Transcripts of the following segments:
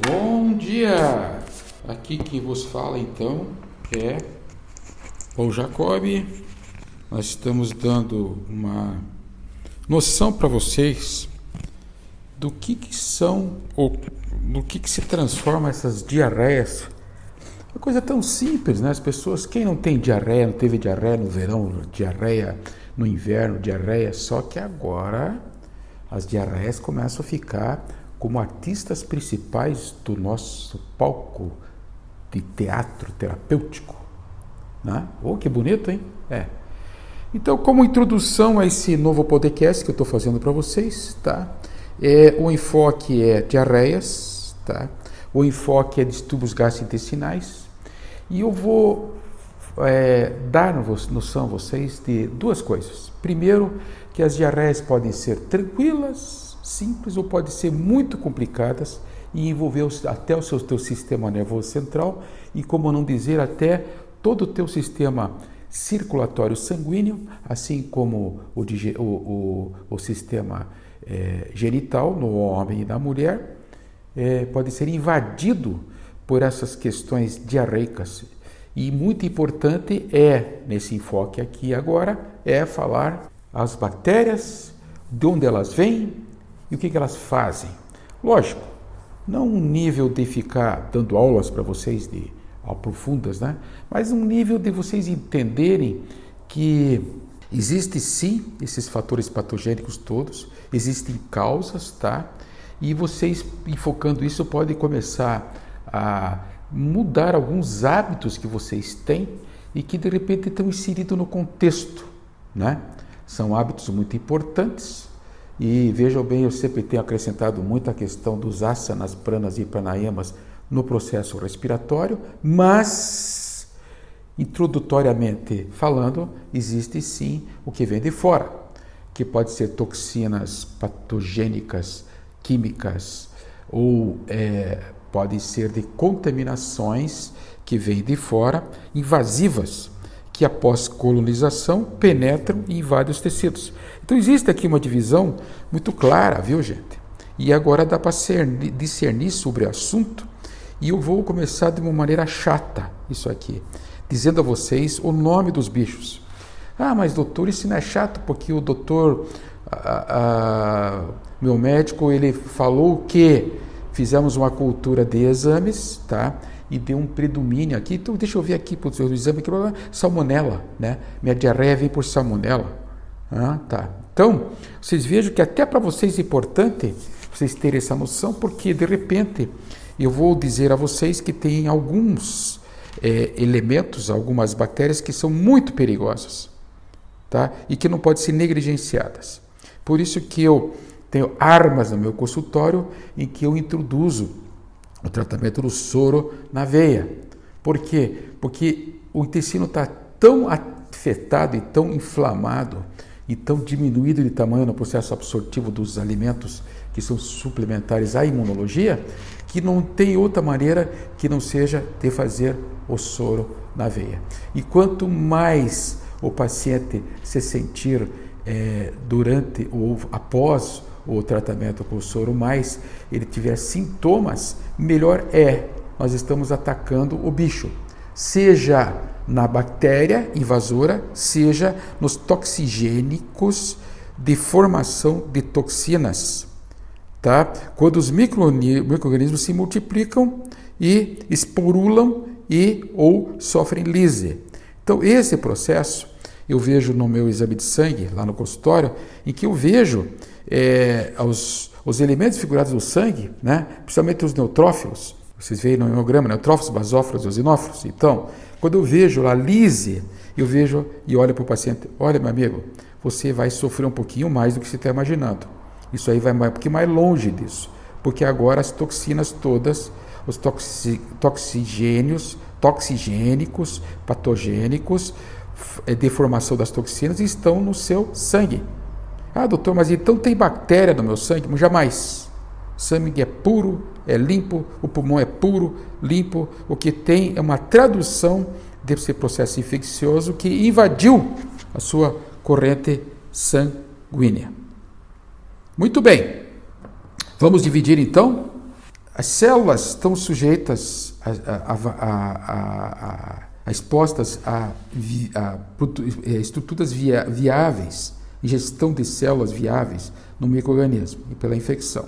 Bom dia! Aqui quem vos fala então é Paul Jacob. Nós estamos dando uma noção para vocês do que, que são ou do que, que se transforma essas diarreias. Uma coisa tão simples, né? As pessoas, quem não tem diarreia, não teve diarreia no verão, diarreia no inverno, diarreia, só que agora as diarreias começam a ficar como artistas principais do nosso palco de teatro terapêutico. Né? Oh, que bonito, hein? É. Então, como introdução a esse novo podcast que eu estou fazendo para vocês, tá? É, o enfoque é diarreias, tá? O enfoque é distúrbios gastrointestinais. E eu vou é, dar noção a vocês de duas coisas. Primeiro, que as diarreias podem ser tranquilas, simples ou pode ser muito complicadas e envolver até o seu teu sistema nervoso central e, como não dizer, até todo o teu sistema circulatório sanguíneo, assim como o, o, o, o sistema é, genital no homem e na mulher, é, pode ser invadido por essas questões diarreicas. E muito importante é, nesse enfoque aqui agora, é falar as bactérias, de onde elas vêm, e o que, que elas fazem? Lógico, não um nível de ficar dando aulas para vocês de profundas, né? mas um nível de vocês entenderem que existe sim esses fatores patogênicos todos, existem causas, tá? E vocês enfocando isso podem começar a mudar alguns hábitos que vocês têm e que de repente estão inseridos no contexto, né? São hábitos muito importantes e vejam bem, eu sempre tenho acrescentado muito a questão dos asanas, pranas e pranayamas no processo respiratório, mas introdutoriamente falando, existe sim o que vem de fora, que pode ser toxinas patogênicas, químicas, ou é, pode ser de contaminações que vêm de fora, invasivas, que após colonização penetram e invadem os tecidos. Então existe aqui uma divisão muito clara, viu gente? E agora dá para discernir sobre o assunto e eu vou começar de uma maneira chata isso aqui, dizendo a vocês o nome dos bichos. Ah, mas doutor, isso não é chato porque o doutor, a, a, meu médico, ele falou que fizemos uma cultura de exames, tá? e deu um predomínio aqui. Então, deixa eu ver aqui para o exame, aqui, salmonela, né? Minha diarreia vem por salmonela. Ah, tá. Então, vocês vejam que até para vocês é importante vocês terem essa noção, porque de repente eu vou dizer a vocês que tem alguns é, elementos, algumas bactérias que são muito perigosas, tá? E que não podem ser negligenciadas. Por isso que eu tenho armas no meu consultório em que eu introduzo o tratamento do soro na veia. Por quê? Porque o intestino está tão afetado e tão inflamado e tão diminuído de tamanho no processo absortivo dos alimentos que são suplementares à imunologia, que não tem outra maneira que não seja de fazer o soro na veia. E quanto mais o paciente se sentir é, durante ou após o tratamento com o soro, mais ele tiver sintomas, melhor é. Nós estamos atacando o bicho, seja na bactéria invasora, seja nos toxigênicos de formação de toxinas. Tá? Quando os micro-organismos se multiplicam e esporulam e ou sofrem lise. Então, esse processo eu vejo no meu exame de sangue, lá no consultório, em que eu vejo é, os, os elementos figurados no sangue, né, principalmente os neutrófilos, vocês veem no hemograma, neutrófilos, basófilos e eosinófilos. Então, quando eu vejo lá lise, eu vejo e olho para o paciente, olha meu amigo, você vai sofrer um pouquinho mais do que você está imaginando. Isso aí vai um pouquinho mais longe disso, porque agora as toxinas todas, os toxi, toxigênios, toxigênicos, patogênicos, é, deformação das toxinas estão no seu sangue. Ah, doutor, mas então tem bactéria no meu sangue? Jamais. Sangue é puro, é limpo, o pulmão é puro, limpo. O que tem é uma tradução desse processo infeccioso que invadiu a sua corrente sanguínea. Muito bem. Vamos dividir então as células estão sujeitas a, a, a, expostas a, é, estruturas via, viáveis, ingestão de células viáveis no microorganismo e pela infecção.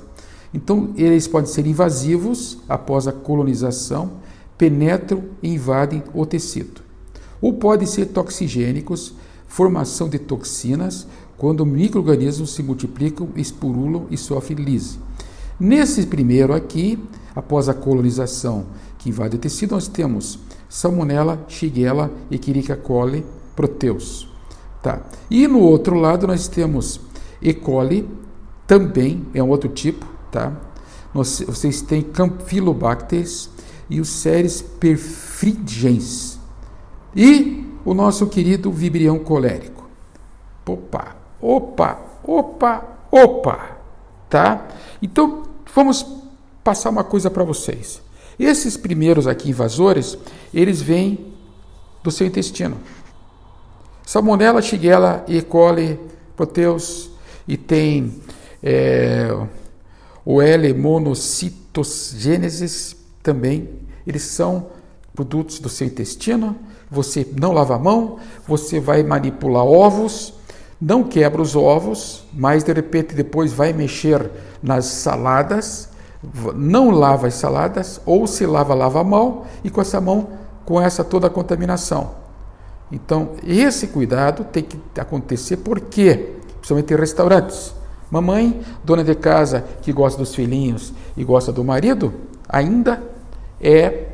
Então, eles podem ser invasivos após a colonização, penetram e invadem o tecido. Ou podem ser toxigênicos, formação de toxinas, quando microorganismos se multiplicam, esporulam e sofrem lise. Nesse primeiro aqui, após a colonização que invade o tecido, nós temos Salmonella, Shigella, Escherichia coli, Proteus. Tá. E no outro lado nós temos E. coli, também é um outro tipo, tá? Vocês têm Campylobacter e os Ceres perfringens. E o nosso querido vibrião colérico. Opa, opa, opa, opa, tá? Então, vamos passar uma coisa para vocês. Esses primeiros aqui invasores, eles vêm do seu intestino. Salmonella, Shigella, E. coli, Proteus e tem é, o L. monocitogênesis também. Eles são produtos do seu intestino. Você não lava a mão, você vai manipular ovos, não quebra os ovos, mas de repente depois vai mexer nas saladas, não lava as saladas, ou se lava, lava mão e com essa mão, com essa toda a contaminação. Então, esse cuidado tem que acontecer porque, principalmente em restaurantes, mamãe, dona de casa que gosta dos filhinhos e gosta do marido, ainda é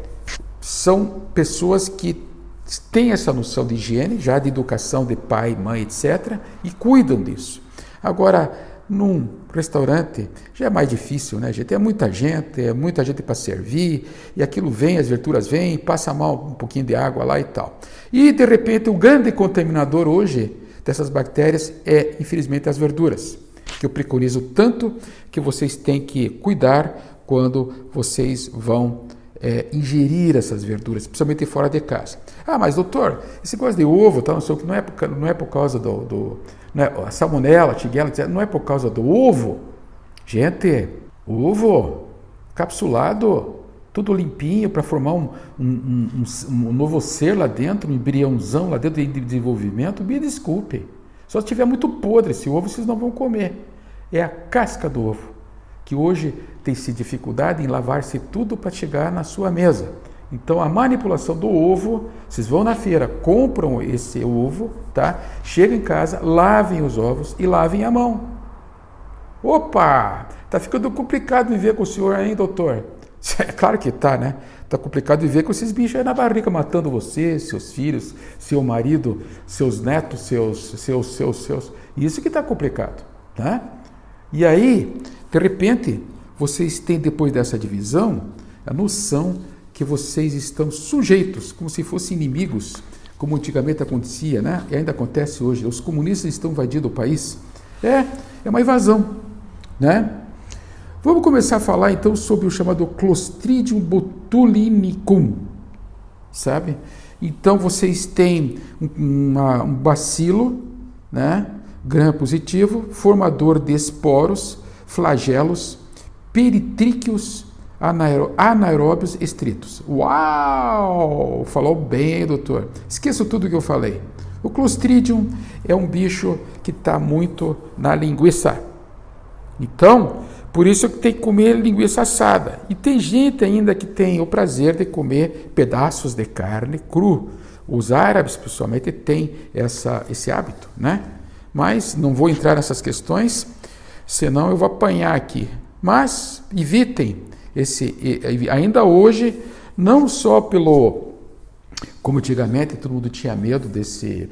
são pessoas que têm essa noção de higiene, já de educação de pai, mãe, etc, e cuidam disso. Agora, num restaurante já é mais difícil, né, gente? É muita gente, é muita gente para servir, e aquilo vem, as verduras vêm, passa mal um pouquinho de água lá e tal. E de repente o grande contaminador hoje dessas bactérias é, infelizmente, as verduras, que eu preconizo tanto que vocês têm que cuidar quando vocês vão é, ingerir essas verduras, principalmente fora de casa. Ah, mas doutor, esse gosto de ovo, tá, não, sei, não, é, por, não é por causa do, do né, a salmonela, a tiguela, não é por causa do ovo. Gente, ovo capsulado, tudo limpinho para formar um, um, um, um, novo ser lá dentro, um embriãozão lá dentro de desenvolvimento, me desculpem. Só se estiver muito podre esse ovo, vocês não vão comer. É a casca do ovo, que hoje tem-se dificuldade em lavar-se tudo para chegar na sua mesa. Então a manipulação do ovo, vocês vão na feira, compram esse ovo, tá? Chegam em casa, lavem os ovos e lavem a mão. Opa! Tá ficando complicado viver com o senhor aí, doutor. É claro que tá, né? Tá complicado viver com esses bichos aí na barriga matando você, seus filhos, seu marido, seus netos, seus, seus, seus, seus. Isso que tá complicado, tá? E aí, de repente, vocês têm depois dessa divisão a noção que vocês estão sujeitos, como se fossem inimigos, como antigamente acontecia, né? E ainda acontece hoje. Os comunistas estão invadindo o país. É, é uma invasão, né? Vamos começar a falar então sobre o chamado Clostridium botulinicum, sabe? Então vocês têm um, uma, um bacilo, né? Gram positivo, formador de esporos, flagelos, peritríqueos anaeróbios estritos. Uau! Falou bem, doutor. Esqueça tudo que eu falei. O Clostridium é um bicho que está muito na linguiça. Então, por isso que tem que comer linguiça assada. E tem gente ainda que tem o prazer de comer pedaços de carne cru. Os árabes, pessoalmente, têm essa, esse hábito, né? Mas não vou entrar nessas questões, senão eu vou apanhar aqui. Mas evitem esse, ainda hoje, não só pelo, como antigamente todo mundo tinha medo desse,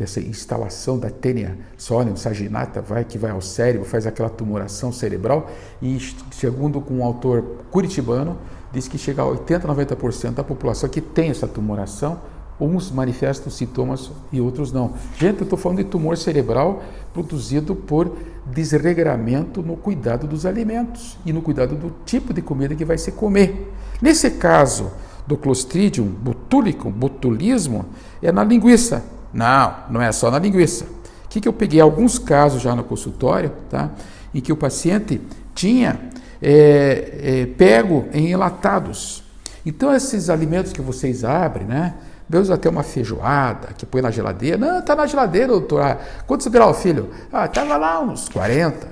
dessa instalação da tênia sólium saginata, vai, que vai ao cérebro, faz aquela tumoração cerebral, e segundo um autor curitibano, diz que chega a 80, 90% da população que tem essa tumoração Uns manifestam sintomas e outros não. Gente, eu estou falando de tumor cerebral produzido por desregramento no cuidado dos alimentos e no cuidado do tipo de comida que vai se comer. Nesse caso do Clostridium botulicum, botulismo, é na linguiça. Não, não é só na linguiça. O que, que eu peguei? Alguns casos já no consultório, tá? em que o paciente tinha é, é, pego em enlatados. Então, esses alimentos que vocês abrem, né? Deus até uma feijoada que põe na geladeira. Não, está na geladeira, doutor. Ah, quantos graus, filho? Ah, estava lá uns 40.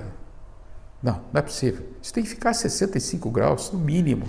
Não, não é possível. Isso tem que ficar a 65 graus, no mínimo.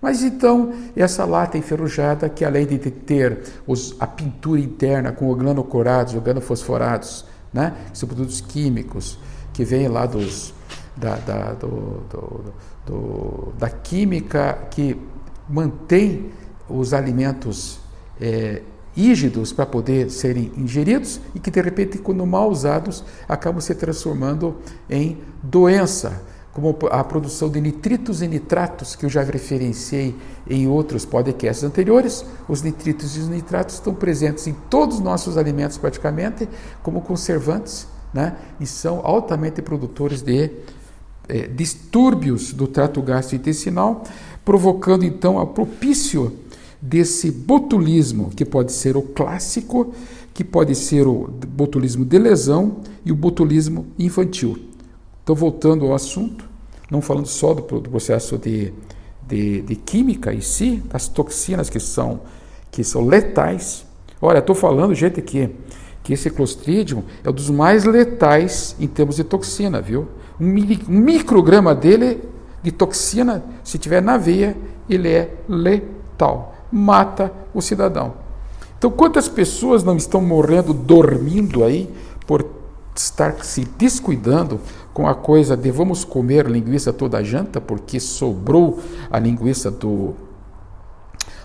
Mas então, essa lata enferrujada, que além de ter os, a pintura interna com organocorados, organofosforados, né, que são produtos químicos, que vêm lá dos, da, da, do, do, do, da química que mantém os alimentos é, rígidos para poder serem ingeridos e que, de repente, quando mal usados, acabam se transformando em doença como a produção de nitritos e nitratos, que eu já referenciei em outros podcasts anteriores. Os nitritos e os nitratos estão presentes em todos os nossos alimentos, praticamente, como conservantes, né? e são altamente produtores de é, distúrbios do trato gastrointestinal, provocando então a propício desse botulismo, que pode ser o clássico, que pode ser o botulismo de lesão e o botulismo infantil. Então, voltando ao assunto, não falando só do, do processo de, de, de, química em si, das toxinas que são, que são letais. Olha, estou falando, gente, que, que esse Clostridium é um dos mais letais em termos de toxina, viu? Um, um micrograma dele de toxina, se tiver na veia, ele é letal, mata o cidadão. Então, quantas pessoas não estão morrendo dormindo aí por estar se descuidando com a coisa de vamos comer linguiça toda a janta porque sobrou a linguiça do,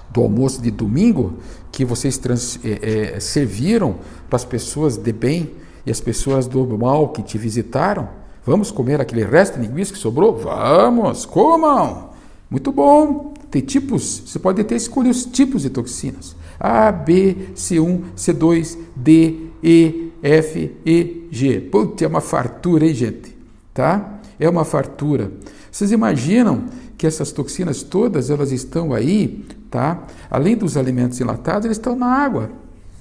do almoço de domingo que vocês trans, é, é, serviram para as pessoas de bem e as pessoas do mal que te visitaram? Vamos comer aquele resto de linguiça que sobrou? Vamos, comam! Muito bom! Tem tipos, você pode até escolher os tipos de toxinas. A, B, C1, C2, D, E, F, E, G. Putz, é uma fartura, hein, gente? Tá? É uma fartura. Vocês imaginam que essas toxinas todas elas estão aí, tá? Além dos alimentos enlatados, eles estão na água,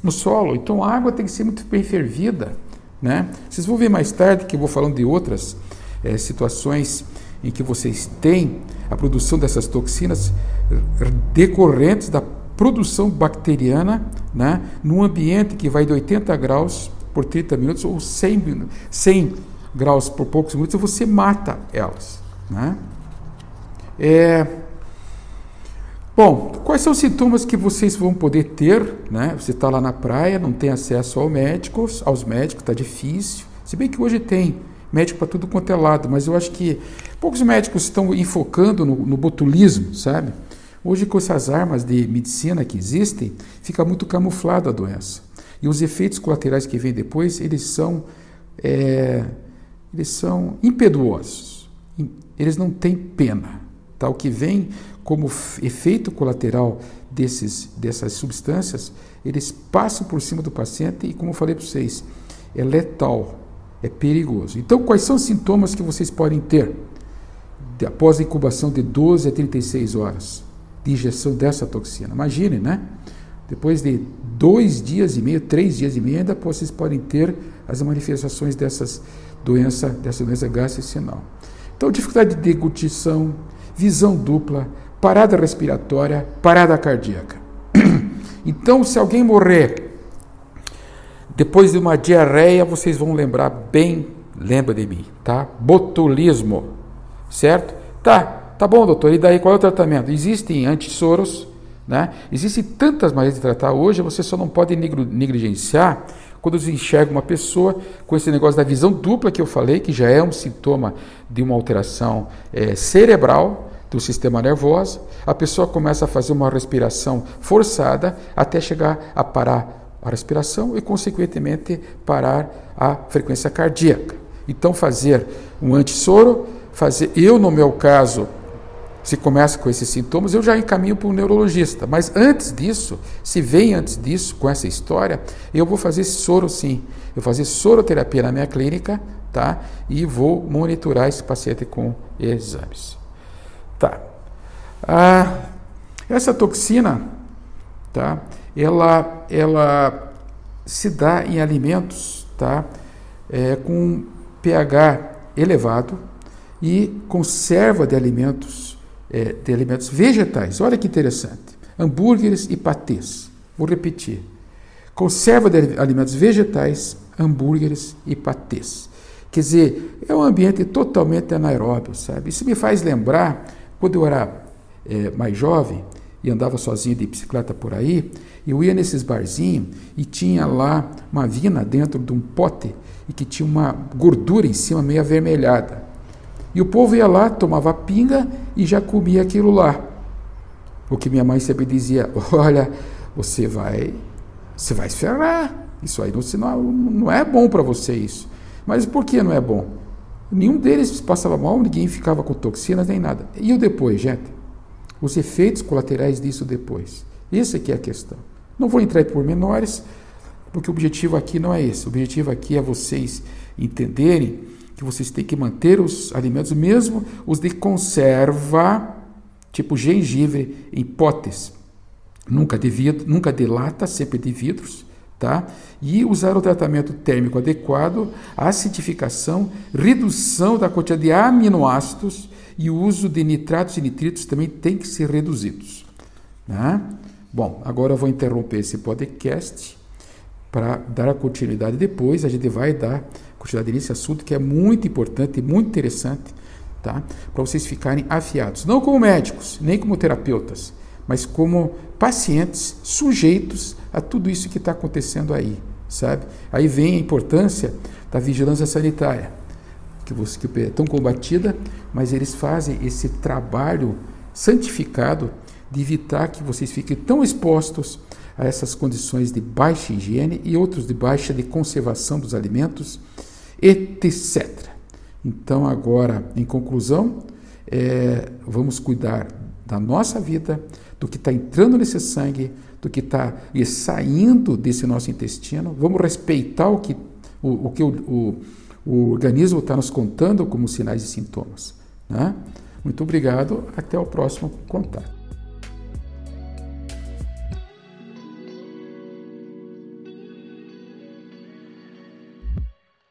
no solo. Então a água tem que ser muito bem fervida, né? Vocês vão ver mais tarde que eu vou falando de outras é, situações em que vocês têm a produção dessas toxinas decorrentes da produção bacteriana, né? Num ambiente que vai de 80 graus por 30 minutos ou 100, 100 graus por poucos minutos, você mata elas. Né? É... Bom, quais são os sintomas que vocês vão poder ter? Né? Você está lá na praia, não tem acesso ao médicos, aos médicos, está difícil. Se bem que hoje tem médico para tudo quanto é lado, mas eu acho que poucos médicos estão enfocando no, no botulismo, sabe? Hoje, com essas armas de medicina que existem, fica muito camuflada a doença. E os efeitos colaterais que vêm depois, eles são é, eles são impetuosos, eles não têm pena. Tá? O que vem como efeito colateral desses, dessas substâncias, eles passam por cima do paciente e, como eu falei para vocês, é letal, é perigoso. Então, quais são os sintomas que vocês podem ter após a incubação de 12 a 36 horas de injeção dessa toxina? Imagine, né? Depois de dois dias e meio, três dias e meio, ainda vocês podem ter as manifestações dessas doença, dessa doença gastrointestinal. Então, dificuldade de deglutição, visão dupla, parada respiratória, parada cardíaca. Então, se alguém morrer depois de uma diarreia, vocês vão lembrar bem, lembra de mim, tá? Botulismo, certo? Tá, tá bom, doutor. E daí qual é o tratamento? Existem antissoros, né? Existem tantas maneiras de tratar hoje, você só não pode negligenciar quando você enxerga uma pessoa com esse negócio da visão dupla que eu falei, que já é um sintoma de uma alteração é, cerebral do sistema nervoso, a pessoa começa a fazer uma respiração forçada até chegar a parar a respiração e, consequentemente, parar a frequência cardíaca. Então, fazer um antissoro, fazer, eu no meu caso, se começa com esses sintomas, eu já encaminho para o neurologista. Mas antes disso, se vem antes disso, com essa história, eu vou fazer soro sim. Eu vou fazer soroterapia na minha clínica, tá? E vou monitorar esse paciente com exames. Tá. Ah, essa toxina, tá? Ela, ela se dá em alimentos, tá? É, com pH elevado, e conserva de alimentos, é, de alimentos vegetais. Olha que interessante. Hambúrgueres e patês. Vou repetir. Conserva de alimentos vegetais, hambúrgueres e patês. Quer dizer, é um ambiente totalmente anaeróbio, sabe? Isso me faz lembrar, quando eu era é, mais jovem e andava sozinho de bicicleta por aí, eu ia nesses barzinhos e tinha lá uma vina dentro de um pote e que tinha uma gordura em cima meio avermelhada. E o povo ia lá, tomava pinga e já comia aquilo lá. O que minha mãe sempre dizia: olha, você vai, você vai esferrar. Isso aí não, não é bom para você isso. Mas por que não é bom? Nenhum deles passava mal, ninguém ficava com toxinas nem nada. E o depois, gente? Os efeitos colaterais disso depois. Essa aqui é a questão. Não vou entrar por menores, porque o objetivo aqui não é esse. O objetivo aqui é vocês entenderem que vocês têm que manter os alimentos, mesmo os de conserva, tipo gengibre, em potes. Nunca de, vidro, nunca de lata, sempre de vidros. Tá? E usar o tratamento térmico adequado, acidificação, redução da quantidade de aminoácidos e o uso de nitratos e nitritos também tem que ser reduzidos. Né? Bom, agora eu vou interromper esse podcast para dar continuidade depois. A gente vai dar continuidade nesse assunto que é muito importante e muito interessante, tá? Para vocês ficarem afiados, não como médicos, nem como terapeutas, mas como pacientes sujeitos a tudo isso que está acontecendo aí, sabe? Aí vem a importância da vigilância sanitária, que, você, que é tão combatida, mas eles fazem esse trabalho santificado de evitar que vocês fiquem tão expostos a essas condições de baixa higiene e outros de baixa de conservação dos alimentos, etc. Então, agora, em conclusão, é, vamos cuidar da nossa vida, do que está entrando nesse sangue, do que está saindo desse nosso intestino. Vamos respeitar o que o, o que o, o, o organismo está nos contando como sinais e sintomas. Né? Muito obrigado, até o próximo contato.